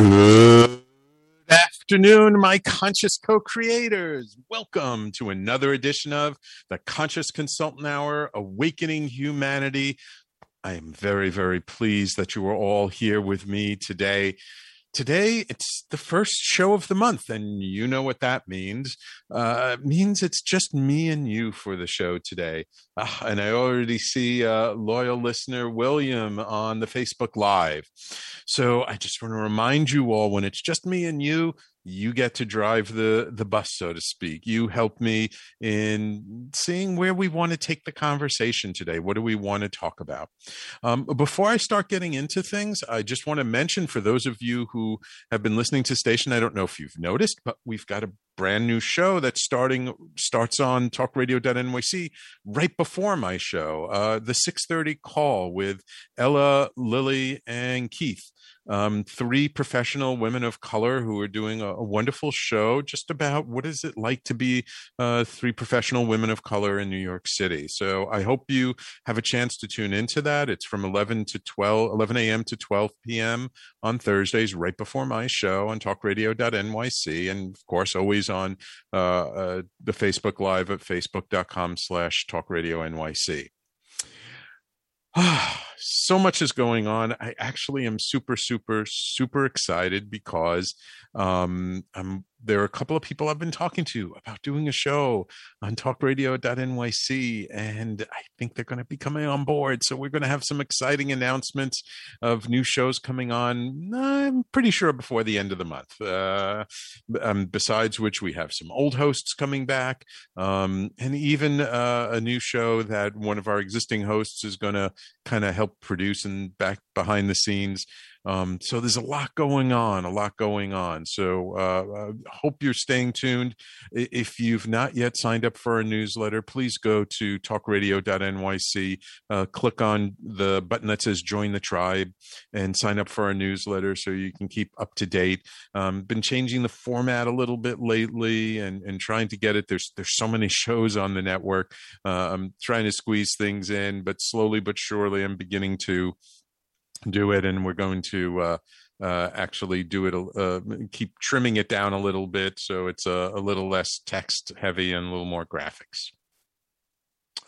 Good afternoon, my conscious co creators. Welcome to another edition of the Conscious Consultant Hour Awakening Humanity. I am very, very pleased that you are all here with me today today it's the first show of the month and you know what that means. Uh, it means it's just me and you for the show today. Uh, and i already see uh, loyal listener william on the facebook live. So i just want to remind you all when it's just me and you you get to drive the the bus so to speak. You help me in seeing where we want to take the conversation today. What do we want to talk about? Um, before i start getting into things i just want to mention for those of you who have been listening to station i don't know if you've noticed but we've got a brand new show that starting starts on talkradio.nyc right before my show uh, the 6.30 call with ella lily and keith um, three professional women of color who are doing a, a, wonderful show just about what is it like to be uh, three professional women of color in New York City. So I hope you have a chance to tune into that. It's from 11 to 12, 11 a.m. to 12 p.m. on Thursdays, right before my show on talkradio.nyc. And of course, always on uh, uh, the Facebook Live at facebook.com slash talkradio.nyc. so much is going on. I actually am super, super, super excited because um, I'm there are a couple of people I've been talking to about doing a show on talkradio.nyc, and I think they're going to be coming on board. So we're going to have some exciting announcements of new shows coming on. I'm pretty sure before the end of the month. Uh, um, besides which, we have some old hosts coming back, um, and even uh, a new show that one of our existing hosts is going to kind of help produce and back behind the scenes. Um, so there's a lot going on, a lot going on. So uh, uh, hope you're staying tuned. If you've not yet signed up for a newsletter, please go to talkradio.nyc, uh, click on the button that says join the tribe and sign up for our newsletter so you can keep up to date. Um, been changing the format a little bit lately and, and trying to get it. There's, there's so many shows on the network. Uh, I'm trying to squeeze things in, but slowly but surely I'm beginning to do it, and we're going to uh, uh, actually do it. Uh, keep trimming it down a little bit so it's a, a, little less text heavy and a little more graphics.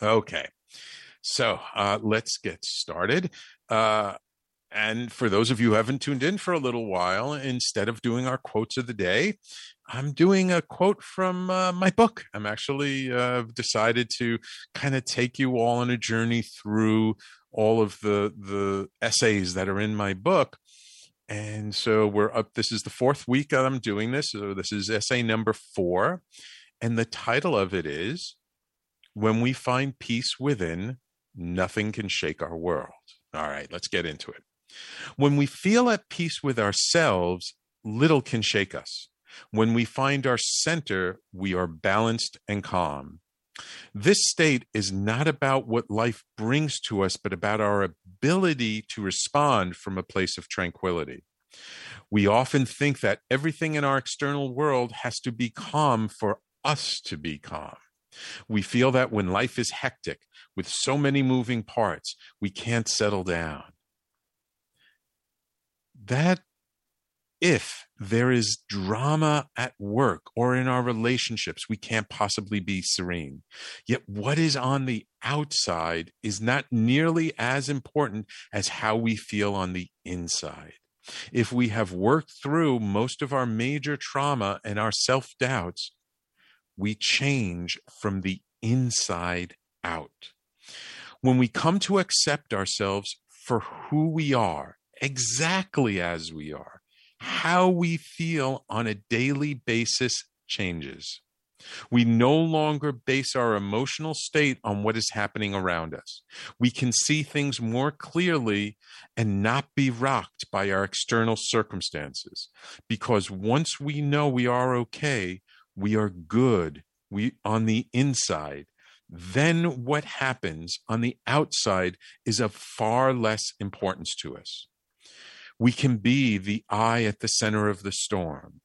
Okay, so uh, let's get started. Uh, and for those of you who haven't tuned in for a little while, instead of doing our quotes of the day, I'm doing a quote from uh, my book. I'm actually uh, decided to kind of take you all on a journey through all of the the essays that are in my book. And so we're up this is the fourth week that i'm doing this. So this is essay number four. And the title of it is when we find peace within nothing can shake our world. All right let's get into it. When we feel at peace with ourselves little can shake us. When we find our center we are balanced and calm this state is not about what life brings to us, but about our ability to respond from a place of tranquility. We often think that everything in our external world has to be calm for us to be calm. We feel that when life is hectic with so many moving parts, we can't settle down. That if there is drama at work or in our relationships, we can't possibly be serene. Yet what is on the outside is not nearly as important as how we feel on the inside. If we have worked through most of our major trauma and our self doubts, we change from the inside out. When we come to accept ourselves for who we are, exactly as we are, how we feel on a daily basis changes. We no longer base our emotional state on what is happening around us. We can see things more clearly and not be rocked by our external circumstances. Because once we know we are okay, we are good we on the inside then what happens on the outside is of far less importance to us we can be the eye at the center of the storm.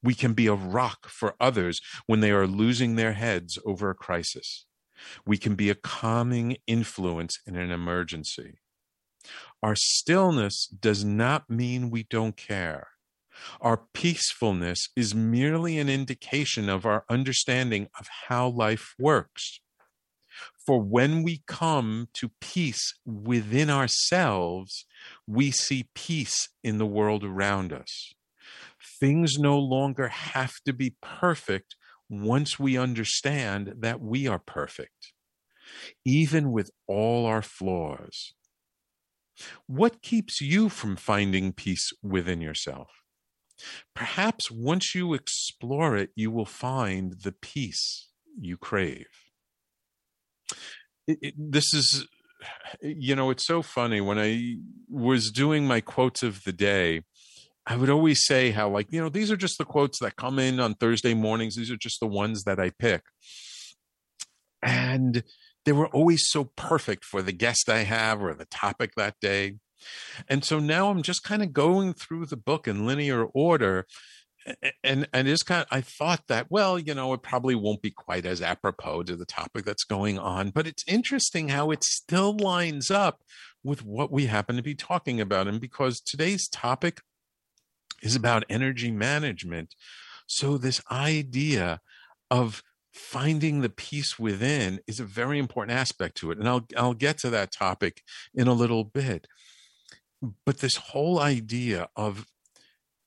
We can be a rock for others when they are losing their heads over a crisis. We can be a calming influence in an emergency. Our stillness does not mean we don't care. Our peacefulness is merely an indication of our understanding of how life works. For when we come to peace within ourselves, we see peace in the world around us. Things no longer have to be perfect once we understand that we are perfect, even with all our flaws. What keeps you from finding peace within yourself? Perhaps once you explore it, you will find the peace you crave. It, this is, you know, it's so funny. When I was doing my quotes of the day, I would always say how, like, you know, these are just the quotes that come in on Thursday mornings. These are just the ones that I pick. And they were always so perfect for the guest I have or the topic that day. And so now I'm just kind of going through the book in linear order. And and it's kind of I thought that, well, you know, it probably won't be quite as apropos to the topic that's going on, but it's interesting how it still lines up with what we happen to be talking about. And because today's topic is about energy management. So this idea of finding the peace within is a very important aspect to it and I'll I'll get to that topic in a little bit but this whole idea of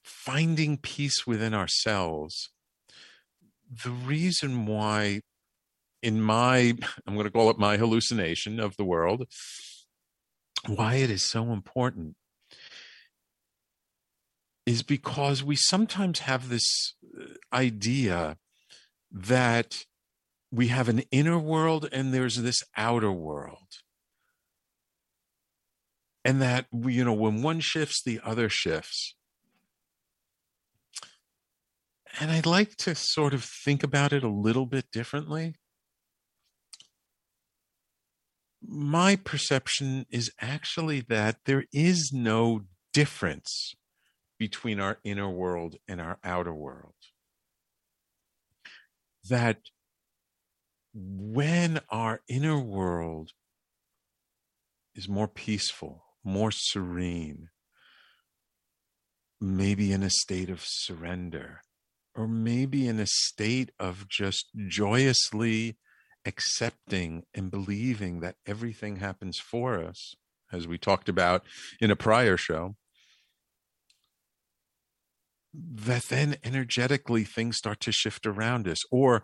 finding peace within ourselves the reason why in my i'm going to call it my hallucination of the world why it is so important is because we sometimes have this uh, idea that we have an inner world and there's this outer world. And that you know when one shifts the other shifts and i'd like to sort of think about it a little bit differently. My perception is actually that there is no difference between our inner world and our outer world. That when our inner world is more peaceful more serene, maybe in a state of surrender, or maybe in a state of just joyously accepting and believing that everything happens for us, as we talked about in a prior show, that then energetically things start to shift around us, or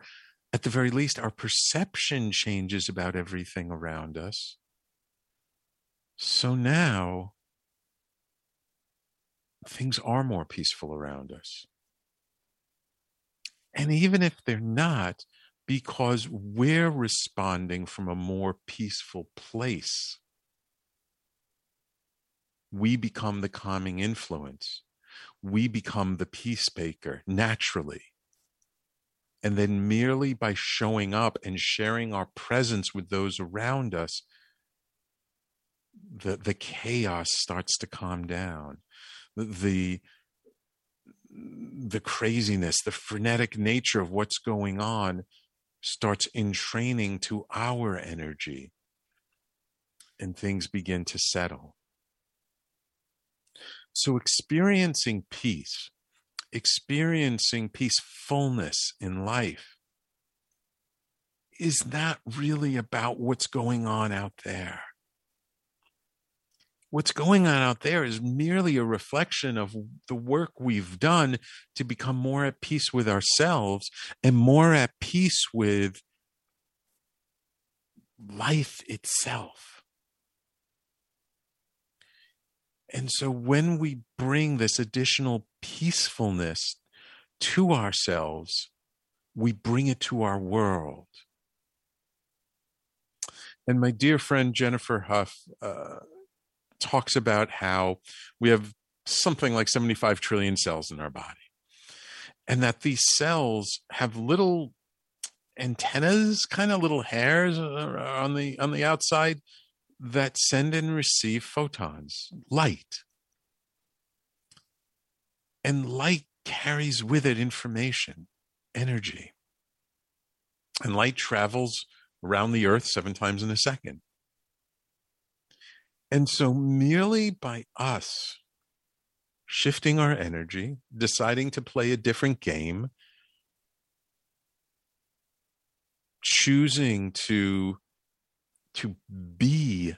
at the very least, our perception changes about everything around us. So now things are more peaceful around us. And even if they're not, because we're responding from a more peaceful place, we become the calming influence. We become the peacemaker naturally. And then merely by showing up and sharing our presence with those around us, the the chaos starts to calm down the the craziness the frenetic nature of what's going on starts entraining to our energy and things begin to settle. So experiencing peace experiencing peacefulness in life is not really about what's going on out there what's going on out there is merely a reflection of the work we've done to become more at peace with ourselves and more at peace with life itself. And so when we bring this additional peacefulness to ourselves, we bring it to our world. And my dear friend Jennifer Huff, uh, talks about how we have something like 75 trillion cells in our body and that these cells have little antennas kind of little hairs uh, on the on the outside that send and receive photons light. And light carries with it information energy. And light travels around the earth seven times in a second And so, merely by us shifting our energy, deciding to play a different game, choosing to to be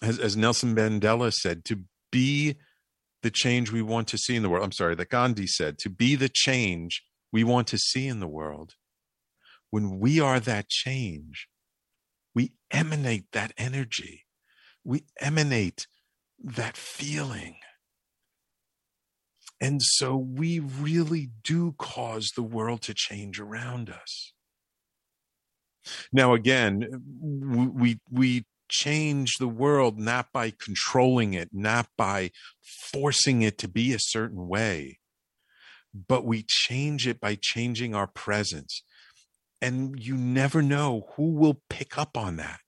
as, as Nelson Mandela said, to be the change we want to see in the world. I'm sorry, that Gandhi said, to be the change we want to see in the world. When we are that change, we emanate that energy, we emanate that feeling. And so we really do cause the world to change around us. Now, again, we we change the world not by controlling it, not by forcing it to be a certain way, but we change it by changing our presence. And you never know who will pick up on that.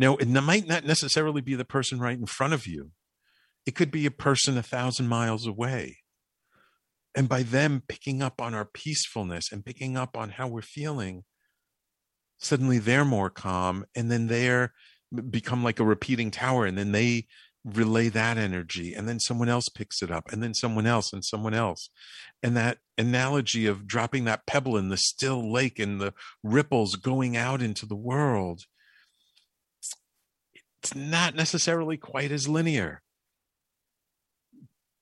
Now, it might not necessarily be the person right in front of you, it could be a person a thousand miles away. And by them picking up on our peacefulness and picking up on how we're feeling, suddenly they're more calm and then they're become like a repeating tower and then they relay that energy and then someone else picks it up and then someone else and someone else and that analogy of dropping that pebble in the still lake and the ripples going out into the world it's not necessarily quite as linear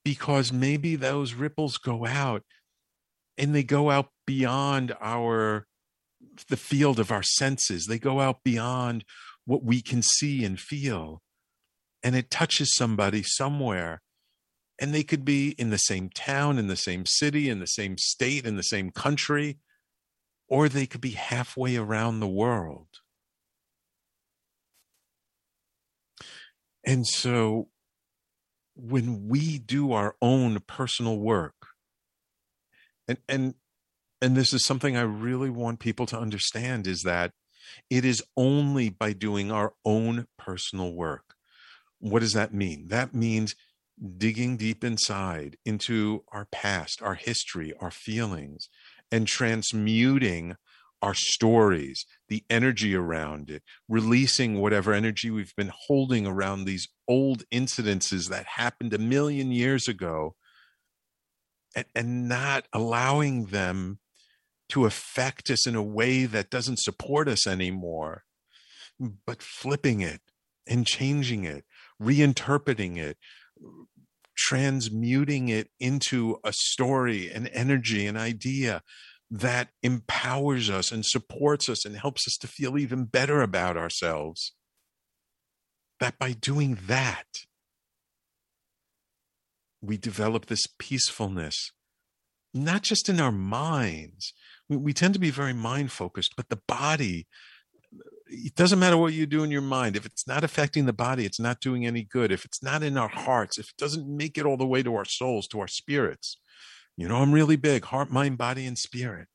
because maybe those ripples go out and they go out beyond our the field of our senses they go out beyond what we can see and feel. And it touches somebody somewhere. And they could be in the same town, in the same city, in the same state, in the same country, or they could be halfway around the world. And so when we do our own personal work, and and and this is something I really want people to understand is that it is only by doing our own personal work. What does that mean? That means digging deep inside into our past, our history, our feelings, and transmuting our stories, the energy around it, releasing whatever energy we've been holding around these old incidences that happened a million years ago, and, and not allowing them to affect us in a way that doesn't support us anymore, but flipping it and changing it, reinterpreting it, transmuting it into a story, an energy, an idea that empowers us and supports us and helps us to feel even better about ourselves. That by doing that, we develop this peacefulness, not just in our minds, we, we tend to be very mind focused, but the body, it doesn't matter what you do in your mind. If it's not affecting the body, it's not doing any good. If it's not in our hearts, if it doesn't make it all the way to our souls, to our spirits, you know, I'm really big heart, mind, body, and spirit.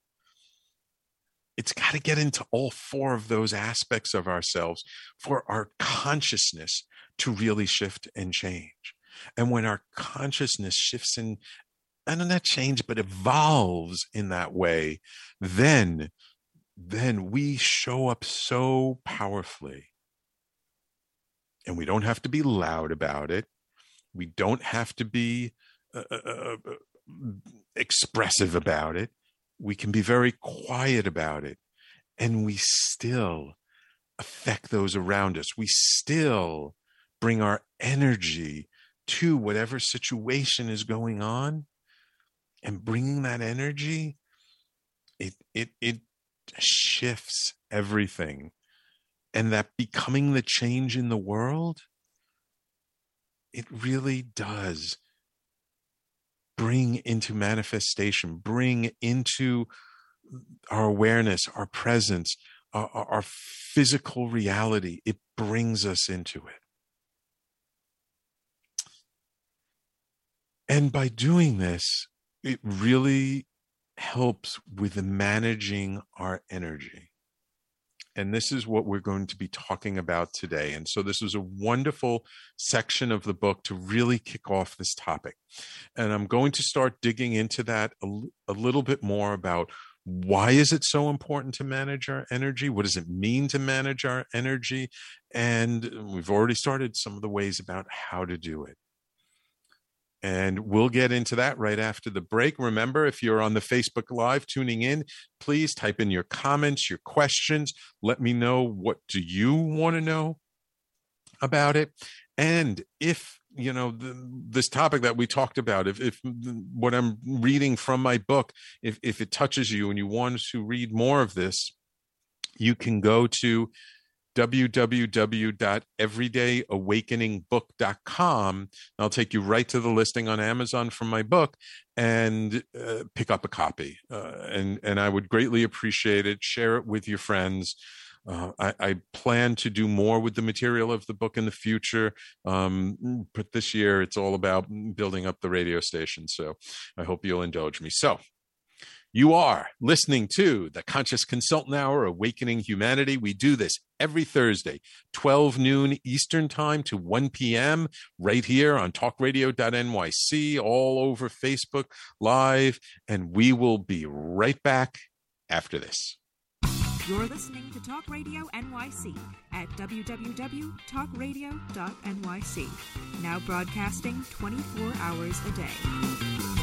It's got to get into all four of those aspects of ourselves for our consciousness to really shift and change. And when our consciousness shifts and and not change, but evolves in that way, then then we show up so powerfully. And we don't have to be loud about it. We don't have to be uh, uh, uh, uh expressive about it. We can be very quiet about it. And we still affect those around us. We still bring our energy to whatever situation is going on and bringing that energy it it it shifts everything and that becoming the change in the world it really does bring into manifestation bring into our awareness our presence our, our physical reality it brings us into it and by doing this it really helps with managing our energy. And this is what we're going to be talking about today. And so, this is a wonderful section of the book to really kick off this topic. And I'm going to start digging into that a, a little bit more about why is it so important to manage our energy? What does it mean to manage our energy? And we've already started some of the ways about how to do it. And we'll get into that right after the break. Remember, if you're on the Facebook Live tuning in, please type in your comments, your questions. Let me know what do you want to know about it. And if you know the, this topic that we talked about if if what i'm reading from my book if if it touches you and you want to read more of this you can go to www.everydayawakeningbook.com i'll take you right to the listing on amazon for my book and uh, pick up a copy uh, and and i would greatly appreciate it share it with your friends uh, I, I, plan to do more with the material of the book in the future, um, but this year it's all about building up the radio station. So I hope you'll indulge me. So you are listening to the Conscious Consultant Hour, Awakening Humanity. We do this every Thursday, 12 noon Eastern Time to 1 p.m., right here on talkradio.nyc, all over Facebook Live. And we will be right back after this. You're listening to Talk Radio NYC at www.talkradio.nyc. Now broadcasting 24 hours a day.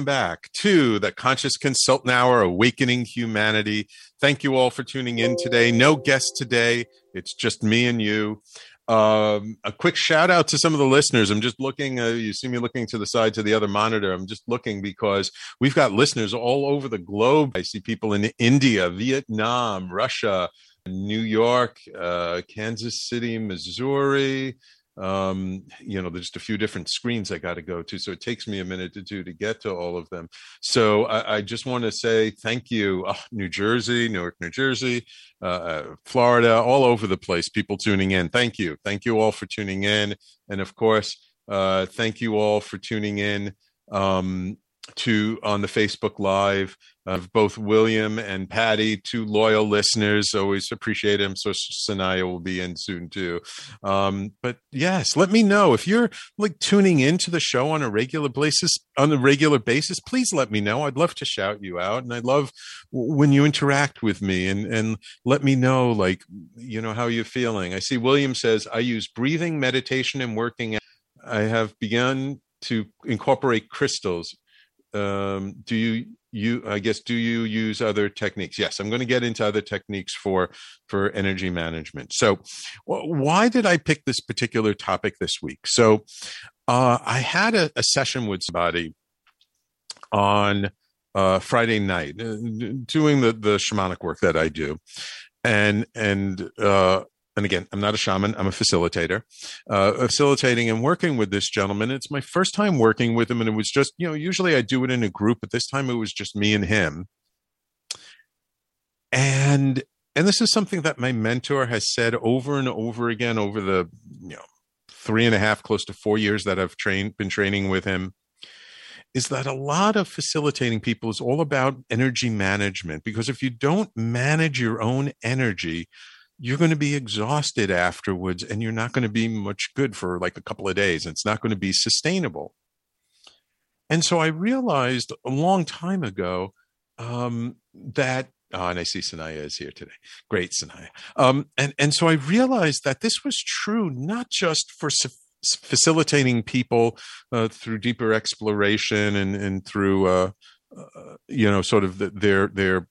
Back to the Conscious Consultant Hour Awakening Humanity. Thank you all for tuning in today. No guest today, it's just me and you. Um, a quick shout out to some of the listeners. I'm just looking, uh, you see me looking to the side to the other monitor. I'm just looking because we've got listeners all over the globe. I see people in India, Vietnam, Russia, New York, uh, Kansas City, Missouri, um you know there's just a few different screens i got to go to so it takes me a minute to do to get to all of them. So i, I just want to say thank you oh, new jersey newark new jersey uh, uh, florida all over the place people tuning in. Thank you. Thank you all for tuning in. And of course Uh, thank you all for tuning in. Um, to on the Facebook Live of both William and Patty, two loyal listeners. Always appreciate them. So Sanaya will be in soon too. Um, but yes, let me know if you're like tuning into the show on a regular basis. On a regular basis, please let me know. I'd love to shout you out, and I love when you interact with me and and let me know like you know how you're feeling. I see William says I use breathing, meditation, and working. I have begun to incorporate crystals. Um, do you you i guess do you use other techniques? Yes i'm going to get into other techniques for for energy management. So why did i pick this particular topic this week? So uh, i had a, a, session with somebody on uh, friday night uh, doing the the shamanic work that i do. And and uh, and again, I'm not a shaman, I'm a facilitator, uh, facilitating and working with this gentleman. It's my first time working with him, and it was just, you know, usually I do it in a group, but this time it was just me and him. And and this is something that my mentor has said over and over again over the you know three and a half, close to four years that I've trained been training with him, is that a lot of facilitating people is all about energy management. Because if you don't manage your own energy, you're going to be exhausted afterwards and you're not going to be much good for like a couple of days. It's not going to be sustainable. And so I realized a long time ago um, that, oh, and I see Sanaya is here today. Great, Sanaya. Um, and, and so I realized that this was true not just for facilitating people uh, through deeper exploration and, and through, uh, uh, you know, sort of the, their, their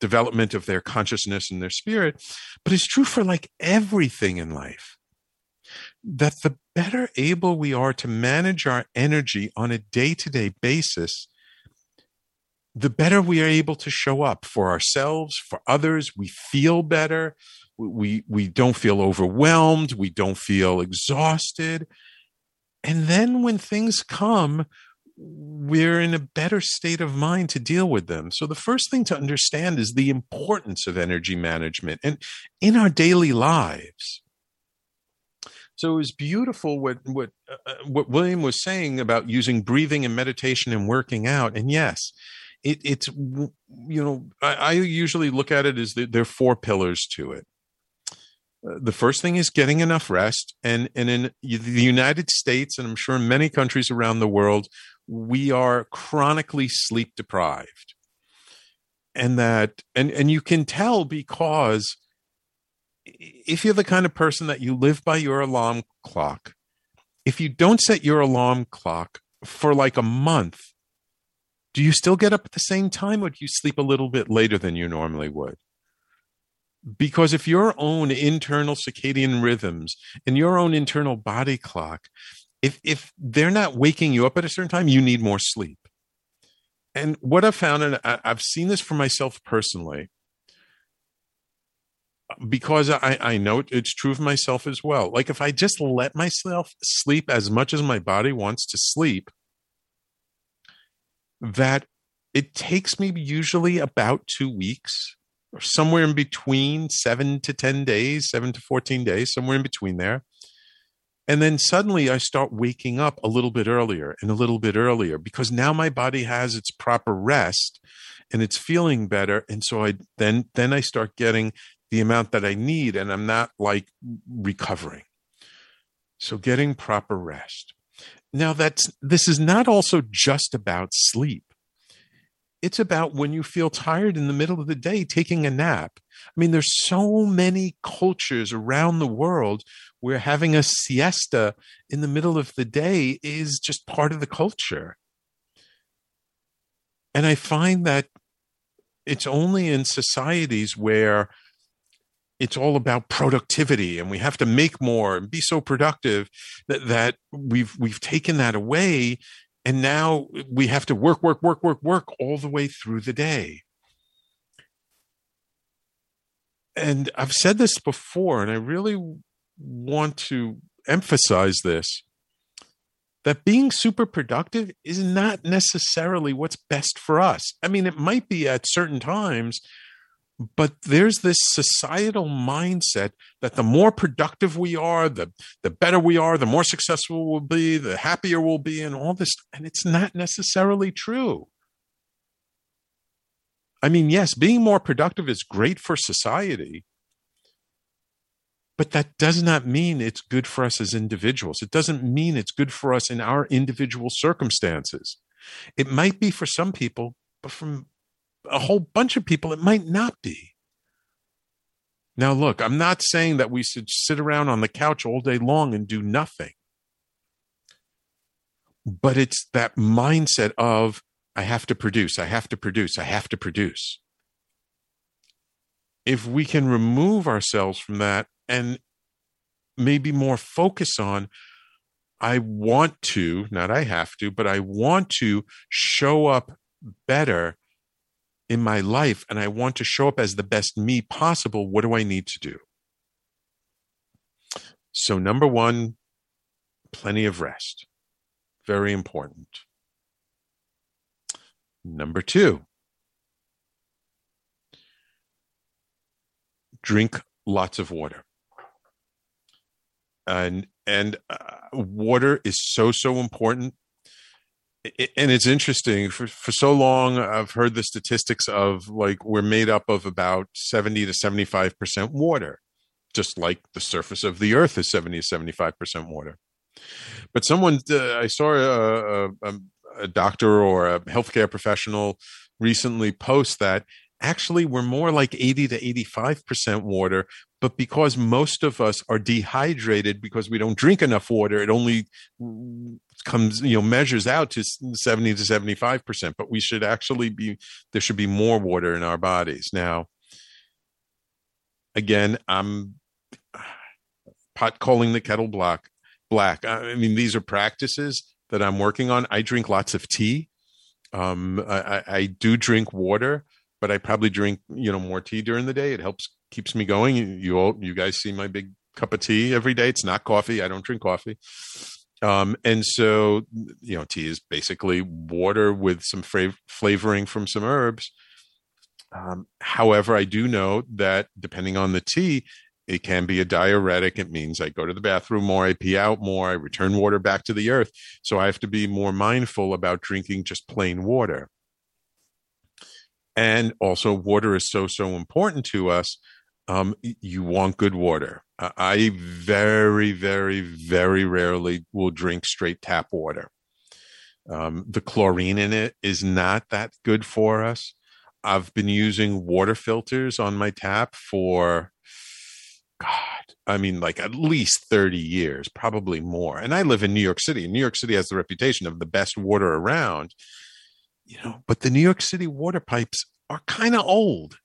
development of their consciousness and their spirit, but it's true for like everything in life. That the better able we are to manage our energy on a day to day basis, the better we are able to show up for ourselves, for others. We feel better. We, we don't feel overwhelmed. We don't feel exhausted. And then when things come, we're in a better state of mind to deal with them. So the first thing to understand is the importance of energy management and in our daily lives. So it was beautiful what what uh, uh what William was saying about using breathing and meditation and working out. And yes, it, it's you know I, I usually look at it as the, there are four pillars to it the first thing is getting enough rest and and in the united states and i'm sure many countries around the world we are chronically sleep deprived. And that and and you can tell because if you're the kind of person that you live by your alarm clock if you don't set your alarm clock for like a month do you still get up at the same time or do you sleep a little bit later than you normally would? Because if your own internal circadian rhythms and your own internal body clock if if they're not waking you up at a certain time you need more sleep and what i've found and I, i've seen this for myself personally because I, I know it's true of myself as well. Like if I just let myself sleep as much as my body wants to sleep, that it takes me usually about two weeks or somewhere in between seven to 10 days, seven to 14 days, somewhere in between there. And then suddenly I start waking up a little bit earlier and a little bit earlier because now my body has its proper rest and it's feeling better. And so I then then I start getting the amount that I need and I'm not like recovering. So getting proper rest. Now that's this is not also just about sleep it's about when you feel tired in the middle of the day taking a nap. I mean, there's so many cultures around the world where having a siesta in the middle of the day is just part of the culture. And I find that it's only in societies where it's all about productivity and we have to make more and be so productive that, that we've we've taken that away and now we have to work, work, work, work, work all the way through the day. And I've said this before, and I really want to emphasize this that being super productive is not necessarily what's best for us. I mean, it might be at certain times, but there's this societal mindset that the more productive we are the the better we are the more successful we'll be the happier we'll be and all this and it's not necessarily true i mean yes being more productive is great for society but that does not mean it's good for us as individuals it doesn't mean it's good for us in our individual circumstances it might be for some people but from a whole bunch of people, it might not be. Now, look, I'm not saying that we should sit around on the couch all day long and do nothing. But it's that mindset of, I have to produce, I have to produce, I have to produce. If we can remove ourselves from that and maybe more focus on, I want to, not I have to, but I want to show up better in my life and I want to show up as the best me possible, what do I need to do? So, number one, plenty of rest. Very important. Number two, drink lots of water. And and uh, water is so so important. And it's interesting for, for so long i've heard the statistics of like we're made up of about 70 to 75 percent water just like the surface of the earth is 70 to 75 percent water. But someone uh, i saw a, a, a doctor or a healthcare professional recently post that actually we're more like 80 to 85% water but because most of us are dehydrated because we don't drink enough water it only comes you know measures out to 70 to 75% but we should actually be there should be more water in our bodies. Now again i'm pot calling the kettle black black. I mean these are practices that i'm working on. I drink lots of tea. Um, I, I do drink water but I probably drink, you know, more tea during the day. It helps keeps me going. You all, you guys see my big cup of tea every day. It's not coffee. I don't drink coffee. Um, and so, you know, tea is basically water with some fra- flavoring from some herbs. Um, however, I do know that depending on the tea, it can be a diuretic. It means I go to the bathroom more, I pee out more, I return water back to the earth. So I have to be more mindful about drinking just plain water and also water is so so important to us. Um, you want good water. I very very very rarely will drink straight tap water. Um, the chlorine in it is not that good for us. I've been using water filters on my tap for god i mean like at least 30 years probably more. And i live in new york city. And new york city has the reputation of the best water around you know, but the New York City water pipes are kind of old.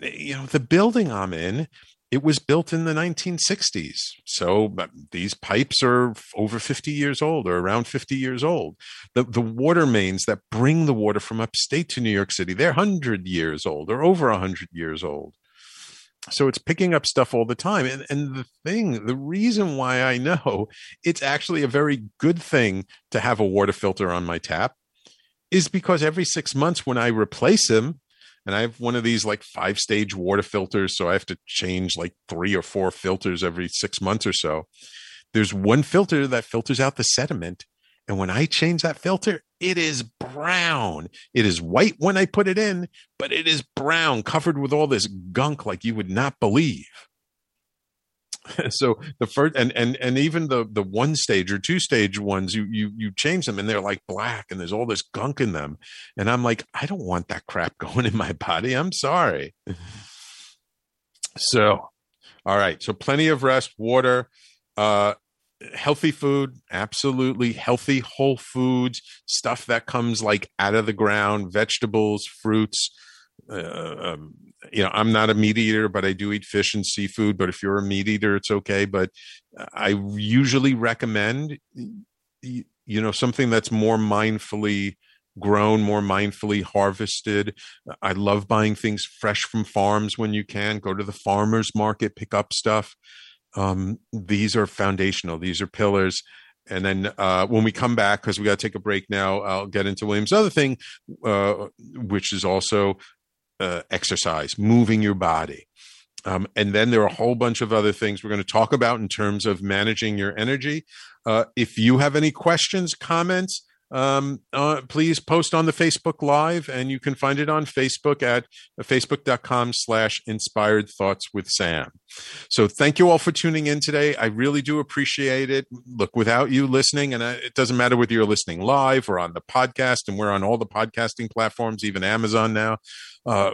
You know, the building I'm in, it was built in the 1960s. So these pipes are over 50 years old or around 50 years old. The, the water mains that bring the water from upstate to New York City, they're 100 years old or over 100 years old. So it's picking up stuff all the time. And, and the thing, the reason why I know it's actually a very good thing to have a water filter on my tap is because every six months when I replace them, and I have one of these like five stage water filters, so I have to change like three or four filters every six months or so. There's one filter that filters out the sediment. And when I change that filter, it is brown. It is white when I put it in, but it is brown, covered with all this gunk like you would not believe. so the first and and and even the the one stage or two stage ones you you you change them and they're like black and there's all this gunk in them. And i'm like i don't want that crap going in my body. I'm sorry. So all right. So plenty of rest water uh healthy food absolutely healthy whole foods stuff that comes like out of the ground vegetables fruits uh, um, you know, I'm not a meat eater, but I do eat fish and seafood. But if you're a meat eater, it's okay. But I usually recommend, you know, something that's more mindfully grown, more mindfully harvested. I love buying things fresh from farms when you can. Go to the farmer's market, pick up stuff. Um, these are foundational, these are pillars. And then uh, when we come back, because we got to take a break now, I'll get into William's other thing, uh, which is also uh, exercise, moving your body. Um, and then there are a whole bunch of other things we're going to talk about in terms of managing your energy. Uh, if you have any questions, comments, um, uh, please post on the Facebook Live, and you can find it on Facebook at facebook.com slash inspired thoughts with Sam. So thank you all for tuning in today. I really do appreciate it. Look, without you listening, and it doesn't matter whether you're listening live or on the podcast, and we're on all the podcasting platforms, even Amazon now. Uh,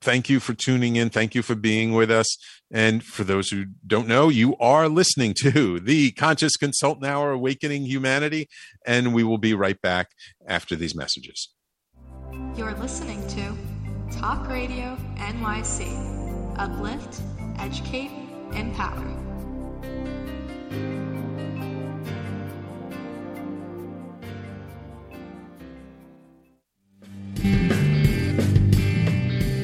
thank you for tuning in. Thank you for being with us. And for those who don't know, you are listening to the Conscious Consultant Hour Awakening Humanity. And we will be right back after these messages. You're listening to Talk Radio NYC. Uplift, educate, empower.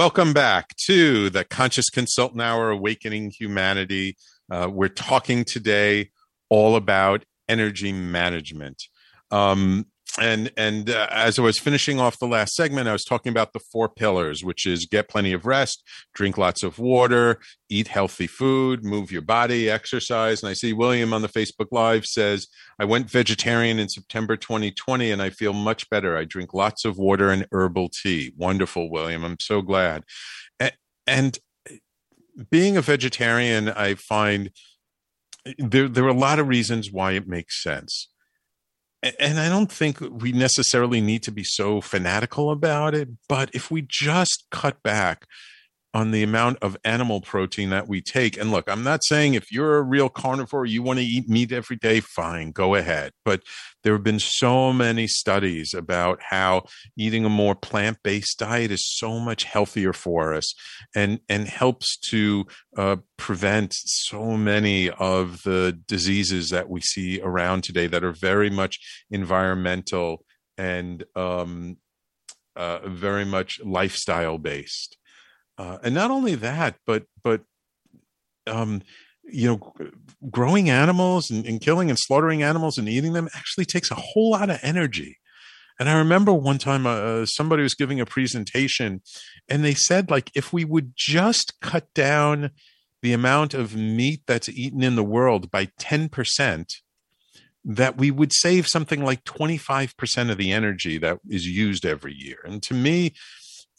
Welcome back to the Conscious Consultant Hour Awakening Humanity. Uh, we're talking today all about energy management. Um, and and uh, as I was finishing off the last segment, I was talking about the four pillars, which is get plenty of rest, drink lots of water, eat healthy food, move your body, exercise. And I see William on the Facebook Live says, I went vegetarian in September 2020 and I feel much better. I drink lots of water and herbal tea. Wonderful, William. I'm so glad. And, and being a vegetarian, I find there, there are a lot of reasons why it makes sense and I don't think we necessarily need to be so fanatical about it, but if we just cut back on the amount of animal protein that we take. And look, I'm not saying if you're a real carnivore, you want to eat meat every day, fine, go ahead. But there have been so many studies about how eating a more plant-based diet is so much healthier for us and and helps to uh, prevent so many of the diseases that we see around today that are very much environmental and um, uh, very much lifestyle based. Uh, and not only that, but but um, you know, growing animals and, and, killing and slaughtering animals and eating them actually takes a whole lot of energy. And I remember one time uh, somebody was giving a presentation and they said, like, if we would just cut down the amount of meat that's eaten in the world by 10%, that we would save something like 25% of the energy that is used every year. And to me,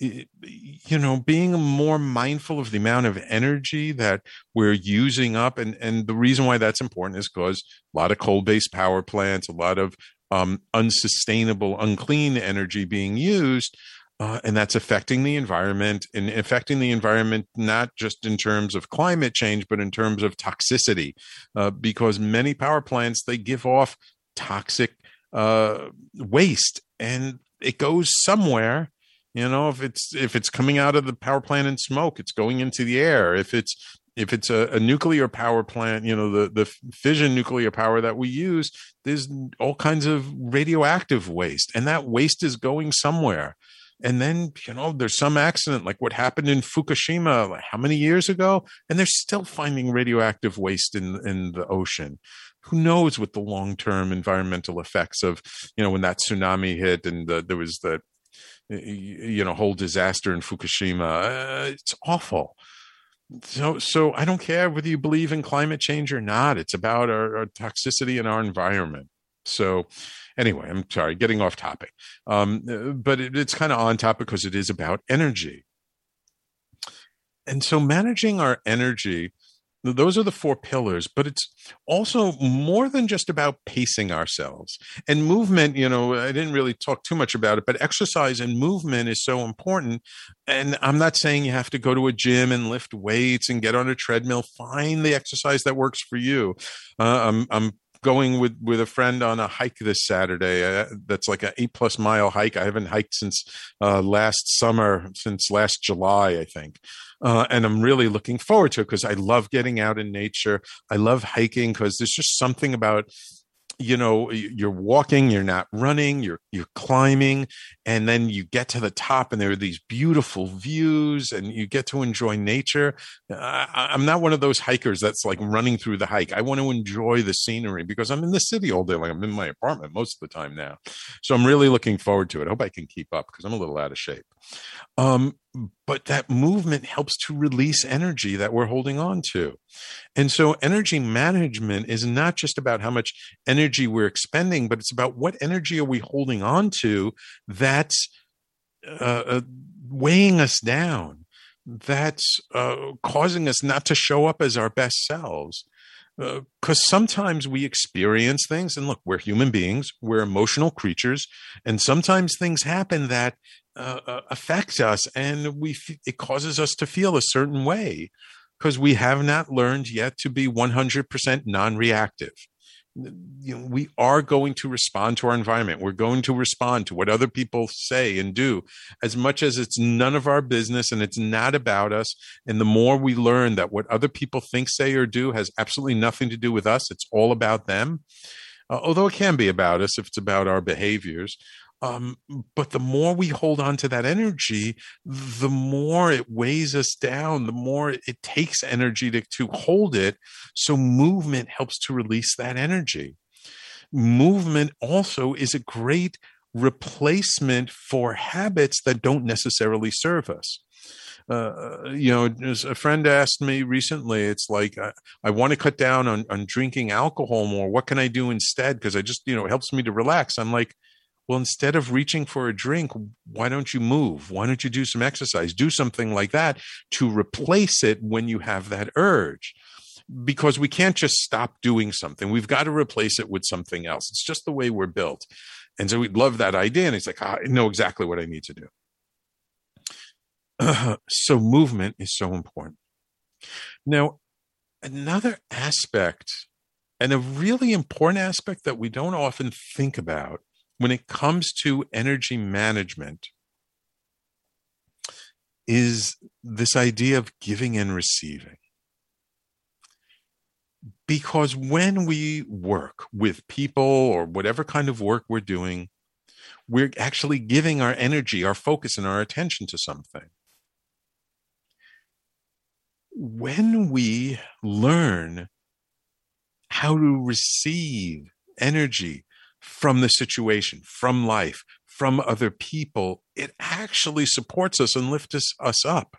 you know being more mindful of the amount of energy that we're using up and and the reason why that's important is because a lot of coal-based power plants a lot of um, unsustainable unclean energy being used uh, and that's affecting the environment and affecting the environment not just in terms of climate change but in terms of toxicity uh, because many power plants they give off toxic uh, waste and it goes somewhere you know, if it's if it's coming out of the power plant in smoke, it's going into the air. If it's if it's a, a, nuclear power plant, you know, the, the fission nuclear power that we use, there's all kinds of radioactive waste, and that waste is going somewhere. And then, you know, there's some accident like what happened in Fukushima, like how many years ago? And they're still finding radioactive waste in, in the ocean. Who knows what the long term environmental effects of, you know, when that tsunami hit and the, there was the you know whole disaster in Fukushima. Uh, it's awful. So, so I don't care whether you believe in climate change or not. It's about our, our toxicity in our environment. So, anyway, I'm sorry, getting off topic. Um, uh, but it, it's kind of on topic because it is about energy. And so, managing our energy those are the four pillars but it's also more than just about pacing ourselves. And movement you know i didn't really talk too much about it but exercise and movement is so important. And i'm not saying you have to go to a gym and lift weights and get on a treadmill. Find the exercise that works for you. Uh, i'm i'm going with with a friend on a hike this Saturday. Uh, that's like an eight plus mile hike. I haven't hiked since uh, last summer, since last July, I think. Uh, and I'm really looking forward to it because I love getting out in nature. I love hiking because there's just something about you know you're walking you're not running you're you're climbing and then you get to the top and there are these beautiful views and you get to enjoy nature. I, i'm not one of those hikers that's like running through the hike. I want to enjoy the scenery because i'm in the city all day like i'm in my apartment most of the time now. So i'm really looking forward to it. I hope i can keep up because i'm a little out of shape. Um, but that movement helps to release energy that we're holding on to. And so energy management is not just about how much energy we're expending, but it's about what energy are we holding on to that's uh, uh, weighing us down, that's uh, causing us not to show up as our best selves because uh, sometimes we experience things and look we're human beings we're emotional creatures and sometimes things happen that uh, uh, affects us and we it causes us to feel a certain way because we have not learned yet to be 100% non-reactive you know, we are going to respond to our environment. We're going to respond to what other people say and do as much as it's none of our business and it's not about us. And the more we learn that what other people think, say, or do has absolutely nothing to do with us, it's all about them. Uh, although it can be about us if it's about our behaviors. Um, but the more we hold on to that energy, the more it weighs us down, the more it takes energy to, to hold it. So movement helps to release that energy. Movement also is a great replacement for habits that don't necessarily serve us. Uh, you know, a friend asked me recently, it's like, I, I want to cut down on, on drinking alcohol more. What can I do instead? Because I just, you know, it helps me to relax. I'm like, well, instead of reaching for a drink, why don't you move? Why don't you do some exercise? Do something like that to replace it when you have that urge. Because we can't just stop doing something. We've got to replace it with something else. It's just the way we're built. And so we love that idea. And it's like, ah, I know exactly what I need to do. Uh, so movement is so important. Now, another aspect, and a really important aspect that we don't often think about when it comes to energy management is this idea of giving and receiving. Because when we work with people or whatever kind of work we're doing, we're actually giving our energy, our focus, and our attention to something. When we learn how to receive energy from the situation, from life, from other people, it actually supports us and lifts us, us up.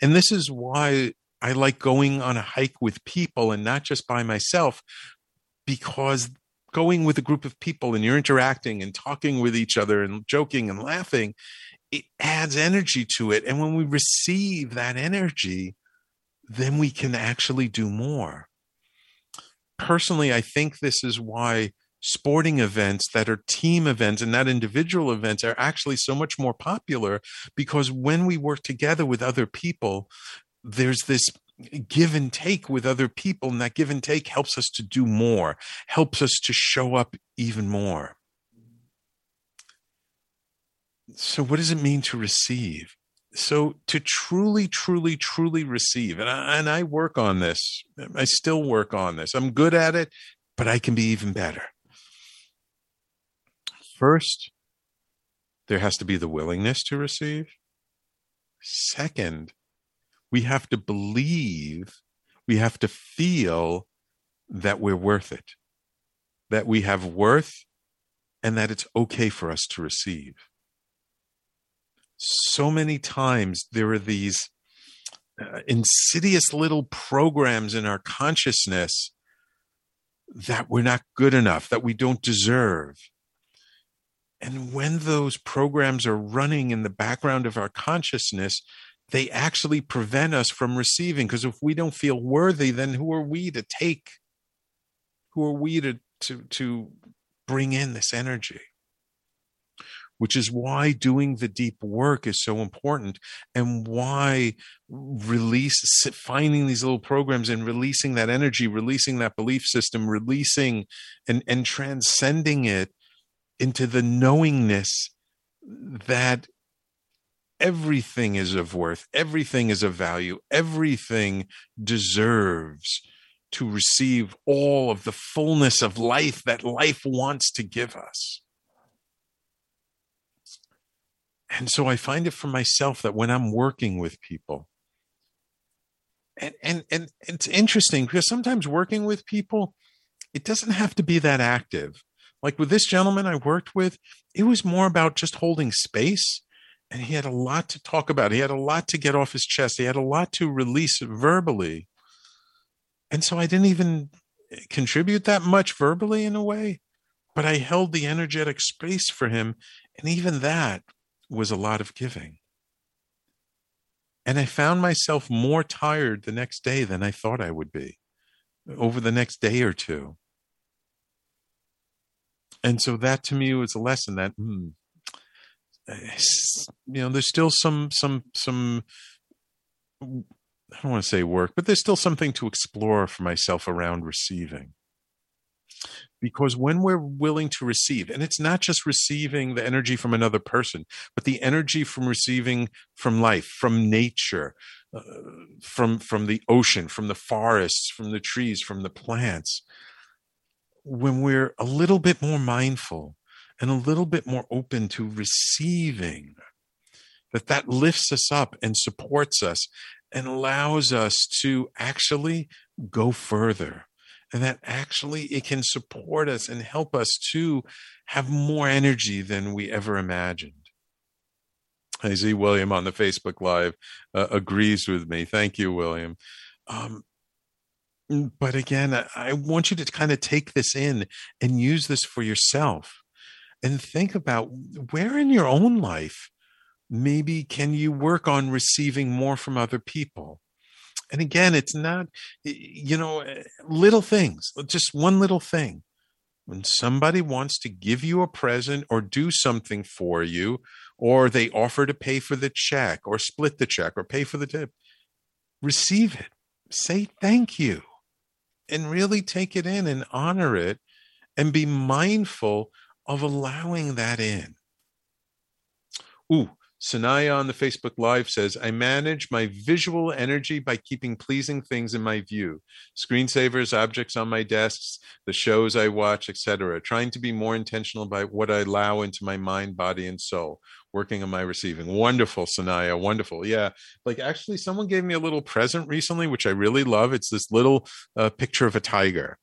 And this is why I like going on a hike with people and not just by myself, because going with a group of people and you're interacting and talking with each other and joking and laughing, it adds energy to it. And when we receive that energy, then we can actually do more. Personally, I think this is why sporting events that are team events and not individual events are actually so much more popular because when we work together with other people, there's this give and take with other people, and that give and take helps us to do more, helps us to show up even more. So, what does it mean to receive? So, to truly, truly, truly receive, and I, and I work on this, I still work on this. I'm good at it, but I can be even better. First, there has to be the willingness to receive. Second, we have to believe, we have to feel that we're worth it, that we have worth, and that it's okay for us to receive. So many times there are these uh, insidious little programs in our consciousness that we're not good enough, that we don't deserve. And when those programs are running in the background of our consciousness, they actually prevent us from receiving. Because if we don't feel worthy, then who are we to take? Who are we to, to, to bring in this energy? Which is why doing the deep work is so important and why release, finding these little programs and releasing that energy, releasing that belief system, releasing and, and transcending it into the knowingness that everything is of worth, everything is of value, everything deserves to receive all of the fullness of life that life wants to give us. And so I find it for myself that when I'm working with people, and, and, and it's interesting because sometimes working with people, it doesn't have to be that active. Like with this gentleman I worked with, it was more about just holding space and he had a lot to talk about. He had a lot to get off his chest. He had a lot to release verbally. And so I didn't even eh, contribute that much verbally in a way, but I held the energetic space for him. And even that was a lot of giving. And I found myself more tired the next day than I thought I would be over the next day or two. And so that to me was a lesson that, hmm, you know there's still some some some I don't want to say work, but there's still something to explore for myself around receiving. Because when we're willing to receive, and it's not just receiving the energy from another person, but the energy from receiving from life, from nature, uh, from from the ocean, from the forests, from the trees, from the plants. When we're a little bit more mindful and a little bit more open to receiving that that lifts us up and supports us and allows us to actually go further and that actually it can support us and help us to have more energy than we ever imagined I see William on the Facebook Live uh, agrees with me. Thank you, William. Um, but again, I, want you to kind of take this in and use this for yourself and think about where in your own life maybe can you work on receiving more from other people? And again it's not you know eh, little things just one little thing. When somebody wants to give you a present or do something for you or they offer to pay for the check or split the check or pay for the tip receive it. Say thank you and really take it in and honor it and be mindful of allowing that in. Ooh, Sanaya on the Facebook Live says, I manage my visual energy by keeping pleasing things in my view. Screensavers, objects on my desks, the shows I watch, etc. Trying to be more intentional about what I allow into my mind, body, and soul. Working on my receiving. Wonderful, Sanaya. Wonderful. Yeah. Like actually, someone gave me a little present recently, which I really love. It's this little uh, picture of a tiger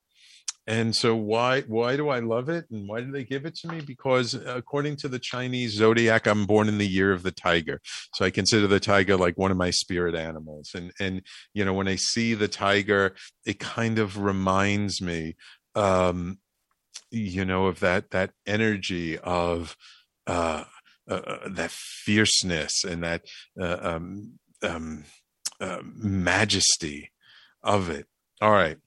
and so why why do I love it and why do they give it to me? Because according to the Chinese zodiac, I'm born in the year of the tiger, so I consider the tiger like one of my spirit animals. And and you know when I see the tiger, it kind of reminds me, um, you know, of that that energy of uh, uh, uh that fierceness and that uh, um, um, uh, majesty of it. All right.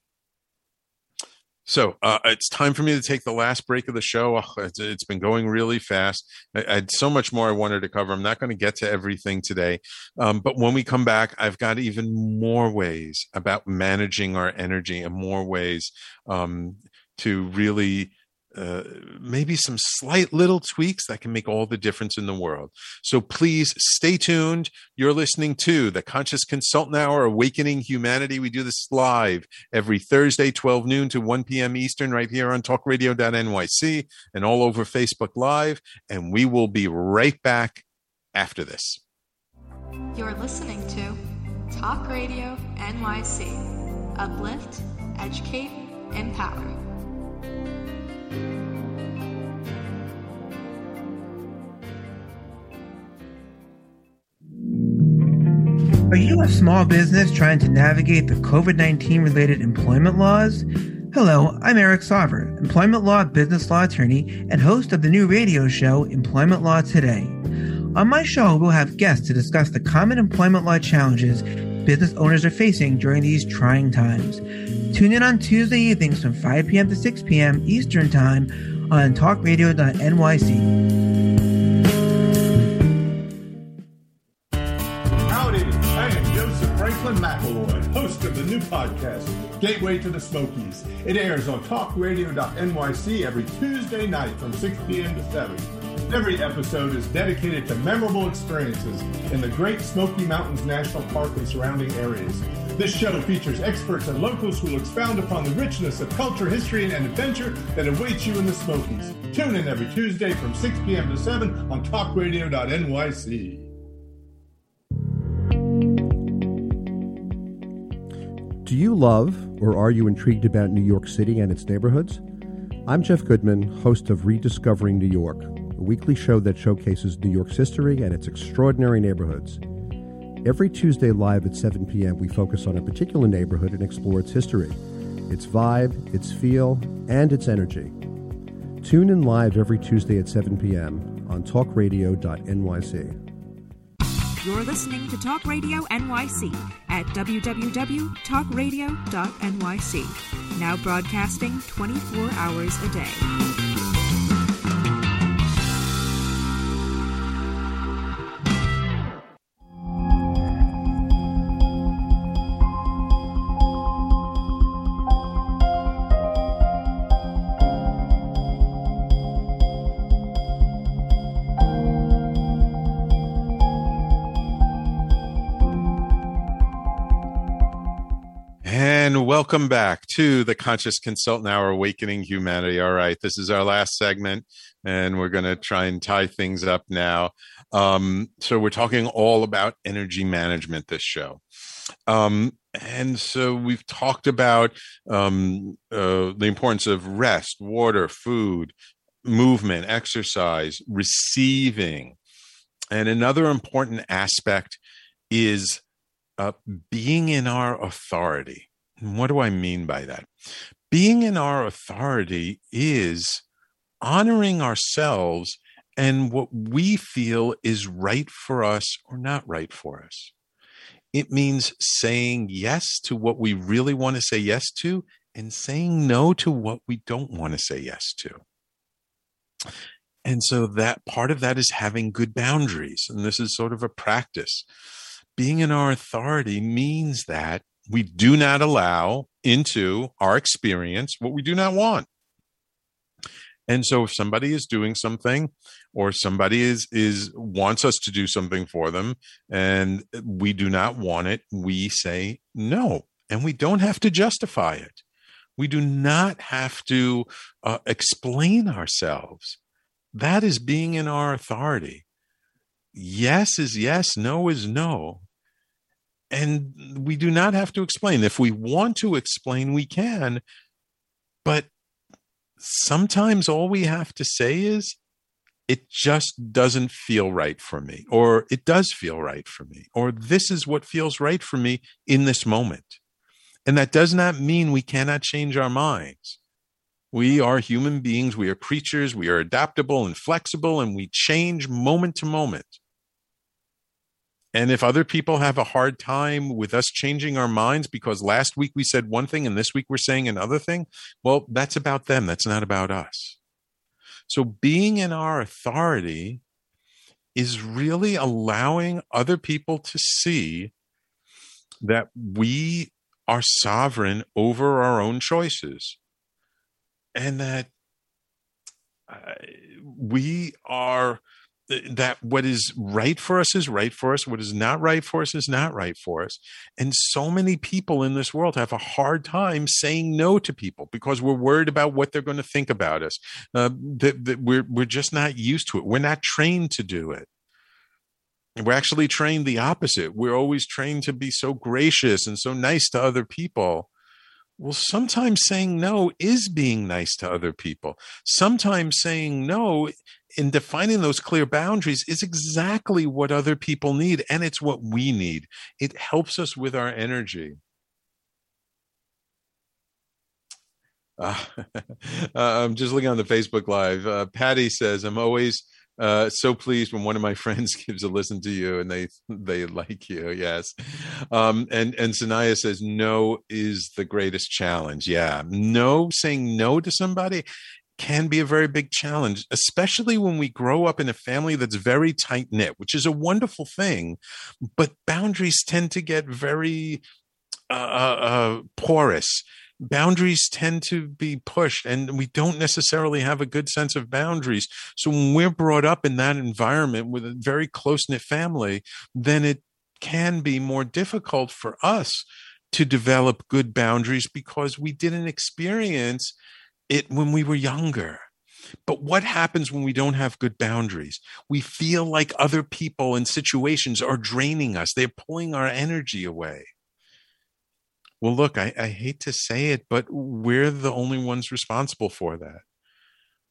So uh, it's time for me to take the last break of the show. Oh, it's, it's been going really fast. I, I, had so much more I wanted to cover. I'm not going to get to everything today. Um, but when we come back, I've got even more ways about managing our energy and more ways um, to really uh, maybe some slight little tweaks that can make all the difference in the world. So please stay tuned. You're listening to the Conscious Consultant Hour, Awakening Humanity. We do this live every Thursday, 12 noon to 1 p.m. Eastern, right here on talkradio.nyc and all over Facebook Live. And we will be right back after this. You're listening to Talk Radio NYC. Uplift, educate, empower. Are you a small business trying to navigate the COVID 19 related employment laws? Hello, I'm Eric Sauver, employment law business law attorney and host of the new radio show Employment Law Today. On my show, we'll have guests to discuss the common employment law challenges business owners are facing during these trying times. Tune in on Tuesday evenings from 5 p.m. to 6 p.m. Eastern Time on talkradio.nyc. New podcast, Gateway to the Smokies. It airs on talkradio.nyc every Tuesday night from 6 p.m. to 7. Every episode is dedicated to memorable experiences in the Great Smoky Mountains National Park and surrounding areas. This show features experts and locals who will expound upon the richness of culture, history, and adventure that awaits you in the Smokies. Tune in every Tuesday from 6 p.m. to 7 on talkradio.nyc. Do you love or are you intrigued about New York City and its neighborhoods? I'm Jeff Goodman, host of Rediscovering New York, a weekly show that showcases New York's history and its extraordinary neighborhoods. Every Tuesday live at 7 p.m., we focus on a particular neighborhood and explore its history, its vibe, its feel, and its energy. Tune in live every Tuesday at 7 p.m. on talkradio.nyc. You're listening to Talk Radio NYC at www.talkradio.nyc, now broadcasting 24 hours a day. Welcome back to the Conscious Consultant Hour Awakening Humanity. All right, this is our last segment, and we're going to try and tie things up now. Um, so, we're talking all about energy management this show. Um, and so, we've talked about um, uh, the importance of rest, water, food, movement, exercise, receiving. And another important aspect is uh, being in our authority what do I mean by that? Being in our authority is honoring ourselves and what we feel is right for us or not right for us. It means saying yes to what we really want to say yes to and saying no to what we don't want to say yes to. And so that part of that is having good boundaries. And this is sort of a practice. Being in our authority means that we do not allow into our experience what we do not want. And so if somebody is doing something or somebody is is wants us to do something for them and we do not want it, we say no. And we don't have to justify it. We do not have to uh, explain ourselves. That is being in our authority. Yes is yes, no is no and we do not have to explain. If we want to explain, we can, But sometimes all we have to say is, it just doesn't feel right for me, or it does feel right for me, or this is what feels right for me in this moment. And that does not mean we cannot change our minds. We are human beings, we are creatures, we are adaptable and flexible, and we change moment to moment. And if other people have a hard time with us changing our minds because last week we said one thing and this week we're saying another thing, well, that's about them. That's not about us. So being in our authority is really allowing other people to see that we are sovereign over our own choices and that uh, we are that what is right for us is right for us. What is not right for us is not right for us. And so many people in this world have a hard time saying no to people because we're worried about what they're going to think about us uh, that, that we're we're just not used to it. We're not trained to do it. We're actually trained the opposite. We're always trained to be so gracious and so nice to other people. Well, sometimes saying no is being nice to other people. Sometimes saying no in defining those clear boundaries is exactly what other people need, and it's what we need. It helps us with our energy. Uh, I'm just looking on the Facebook Live. Uh, Patty says, I'm always uh, so pleased when one of my friends gives a listen to you and they they like you. Yes, um, and and Sanaya says no is the greatest challenge. Yeah, no saying no to somebody can be a very big challenge, especially when we grow up in a family that's very tight knit, which is a wonderful thing. But boundaries tend to get very uh, uh, uh porous boundaries tend to be pushed and we don't necessarily have a good sense of boundaries. So when we're brought up in that environment with a very close knit family, then it can be more difficult for us to develop good boundaries because we didn't experience it when we were younger. But what happens when we don't have good boundaries? We feel like other people and situations are draining us. They're pulling our energy away. Well, look, I, I hate to say it, but we're the only ones responsible for that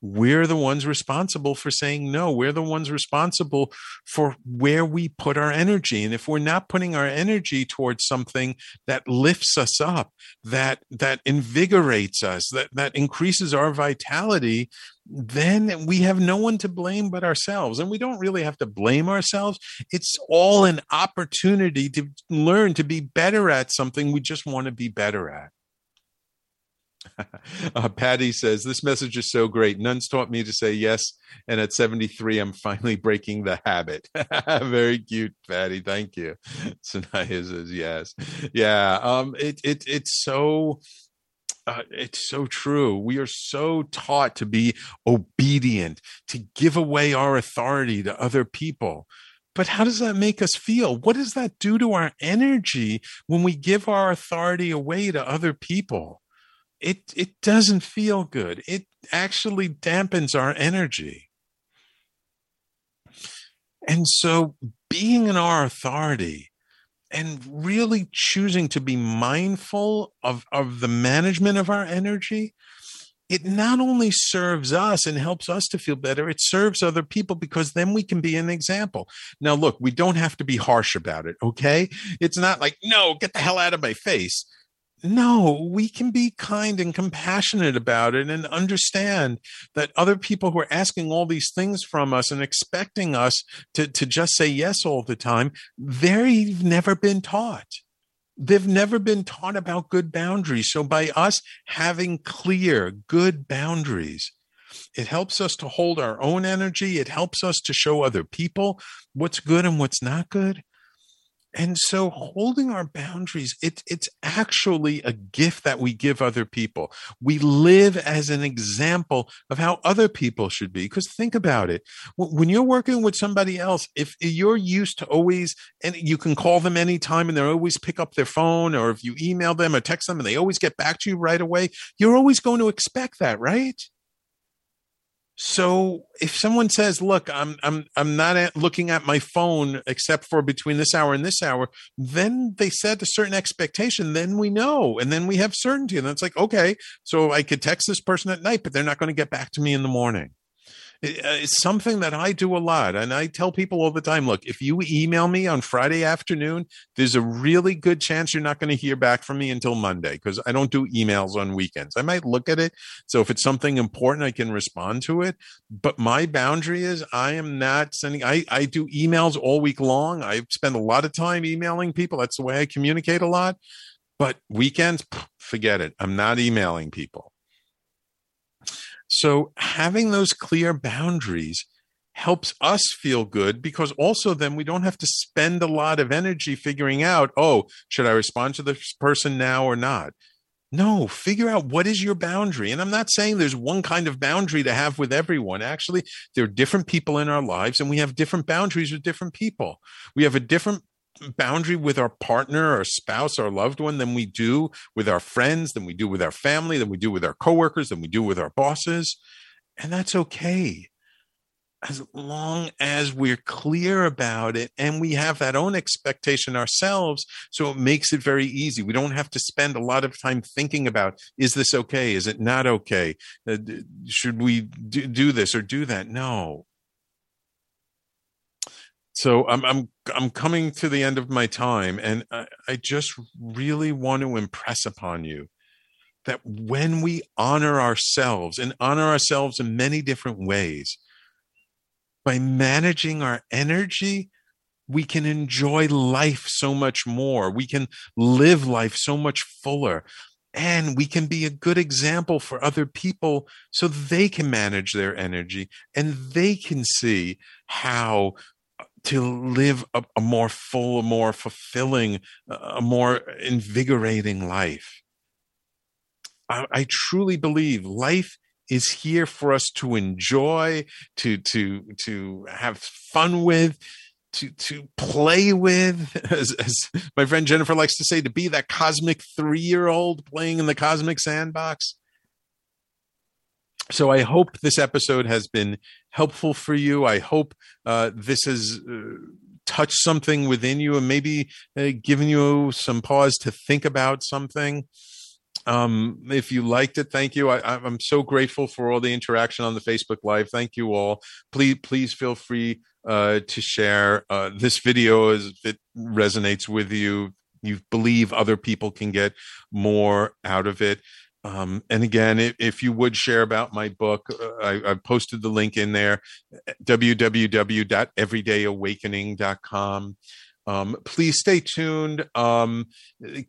we're the ones responsible for saying no. We're the ones responsible for where we put our energy. And if we're not putting our energy towards something that lifts us up, that that invigorates us, that that increases our vitality, then we have no one to blame but ourselves. And we don't really have to blame ourselves. It's all an opportunity to learn to be better at something we just want to be better at. uh, Patty says, This message is so great. Nuns taught me to say yes. And at 73, I'm finally breaking the habit. Very cute, Patty. Thank you. Sanaya says, Yes. Yeah. Um, it, it, it's so. Uh, it's so true. We are so taught to be obedient, to give away our authority to other people. But how does that make us feel? What does that do to our energy when we give our authority away to other people? It it doesn't feel good. It actually dampens our energy. And so being in our authority and really choosing to be mindful of, of the management of our energy, it not only serves us and helps us to feel better, it serves other people because then we can be an example. Now, look, we don't have to be harsh about it, okay? It's not like, no, get the hell out of my face no, we can be kind and compassionate about it and understand that other people who are asking all these things from us and expecting us to, to just say yes all the time, they've never been taught. They've never been taught about good boundaries. So by us having clear, good boundaries, it helps us to hold our own energy. It helps us to show other people what's good and what's not good. And so holding our boundaries, it, it's actually a gift that we give other people. We live as an example of how other people should be. Because think about it. When you're working with somebody else, if you're used to always, and you can call them anytime and they always pick up their phone, or if you email them or text them and they always get back to you right away, you're always going to expect that, right? So if someone says, "Look, I'm I'm I'm not at looking at my phone except for between this hour and this hour," then they set a certain expectation. Then we know, and then we have certainty, and it's like, okay, so I could text this person at night, but they're not going to get back to me in the morning. Uh, it's something that I do a lot. And I tell people all the time look, if you email me on Friday afternoon, there's a really good chance you're not going to hear back from me until Monday because I don't do emails on weekends. I might look at it. So if it's something important, I can respond to it. But my boundary is I am not sending, I, I do emails all week long. I spend a lot of time emailing people. That's the way I communicate a lot. But weekends, forget it. I'm not emailing people. So having those clear boundaries helps us feel good because also then we don't have to spend a lot of energy figuring out, oh, should I respond to this person now or not? No, figure out what is your boundary. And I'm not saying there's one kind of boundary to have with everyone. Actually, there are different people in our lives and we have different boundaries with different people. We have a different boundary with our partner our spouse our loved one than we do with our friends than we do with our family than we do with our coworkers than we do with our bosses. And that's okay. As long as we're clear about it and we have that own expectation ourselves so it makes it very easy. We don't have to spend a lot of time thinking about is this okay? Is it not okay? Uh, should we do this or do that? No so I'm I'm I'm coming to the end of my time, and I, I just really want to impress upon you that when we honor ourselves and honor ourselves in many different ways, by managing our energy, we can enjoy life so much more. We can live life so much fuller. And we can be a good example for other people so they can manage their energy and they can see how to live a, a more full, a more fulfilling, a more invigorating life. I, I truly believe life is here for us to enjoy, to to to have fun with, to to play with, as, as my friend Jennifer likes to say, to be that cosmic three year old playing in the cosmic sandbox so I hope this episode has been helpful for you. I hope uh, this has uh, touched something within you and maybe uh, given you some pause to think about something. Um, if you liked it, thank you. I, am so grateful for all the interaction on the Facebook Live. Thank you all. Please, please feel free uh, to share uh, this video as it resonates with you. You believe other people can get more out of it. Um, and again, if, if, you would share about my book, uh, I, have posted the link in there, www.everydayawakening.com. Um, please stay tuned. Um,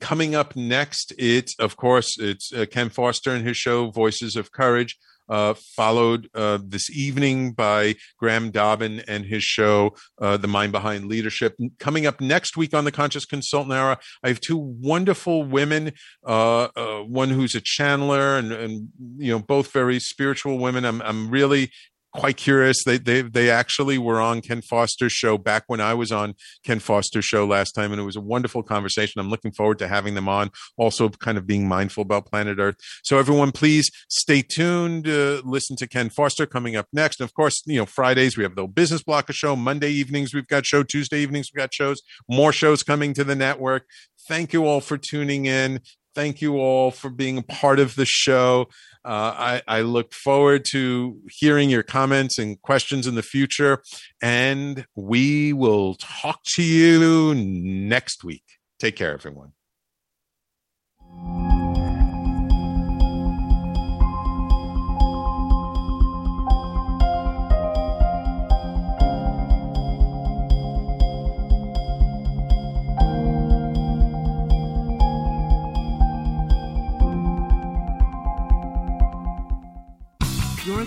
coming up next, it's of course it's uh, Ken Foster and his show Voices of Courage uh, followed uh, this evening by Graham Dobbin and his show, uh, The Mind Behind Leadership. Coming up next week on the Conscious Consultant Hour, I have two wonderful women, uh, uh, one who's a channeler and, and, you know, both very spiritual women. I'm, I'm really quite curious. They they they actually were on Ken Foster's show back when I was on Ken Foster's show last time, and it was a wonderful conversation. I'm looking forward to having them on. Also, kind of being mindful about planet Earth. So everyone, please stay tuned. Uh, listen to Ken Foster coming up next. And of course, you know Fridays we have the business block of show. Monday evenings we've got show. Tuesday evenings we've got shows. More shows coming to the network. Thank you all for tuning in. Thank you all for being a part of the show. Uh, I, I, look forward to hearing your comments and questions in the future. And we will talk to you next week. Take care, everyone.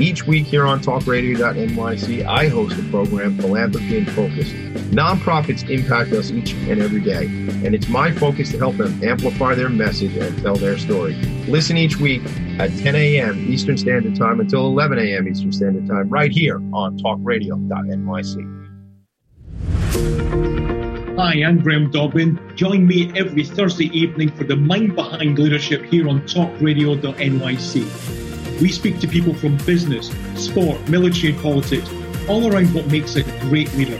Each week here on talkradio.nyc, I host a program, Philanthropy in Focus. Nonprofits impact us each and every day, and it's my focus to help them amplify their message and tell their story. Listen each week at 10 a.m. Eastern Standard Time until 11 a.m. Eastern Standard Time, right here on talkradio.nyc. Hi, I'm Graham Dobbin. Join me every Thursday evening for the Mind Behind Leadership here on talkradio.nyc. We speak to people from business, sport, military, and politics, all around what makes a great leader.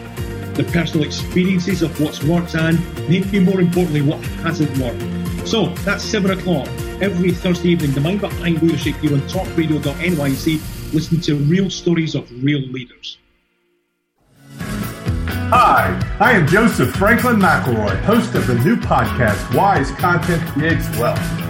The personal experiences of what's worked and, maybe more importantly, what hasn't worked. So that's 7 o'clock every Thursday evening, the Mind Behind Leadership here on talkradio.nyc. Listen to real stories of real leaders. Hi, I am Joseph Franklin McElroy, host of the new podcast, Wise Content Creates Wealth.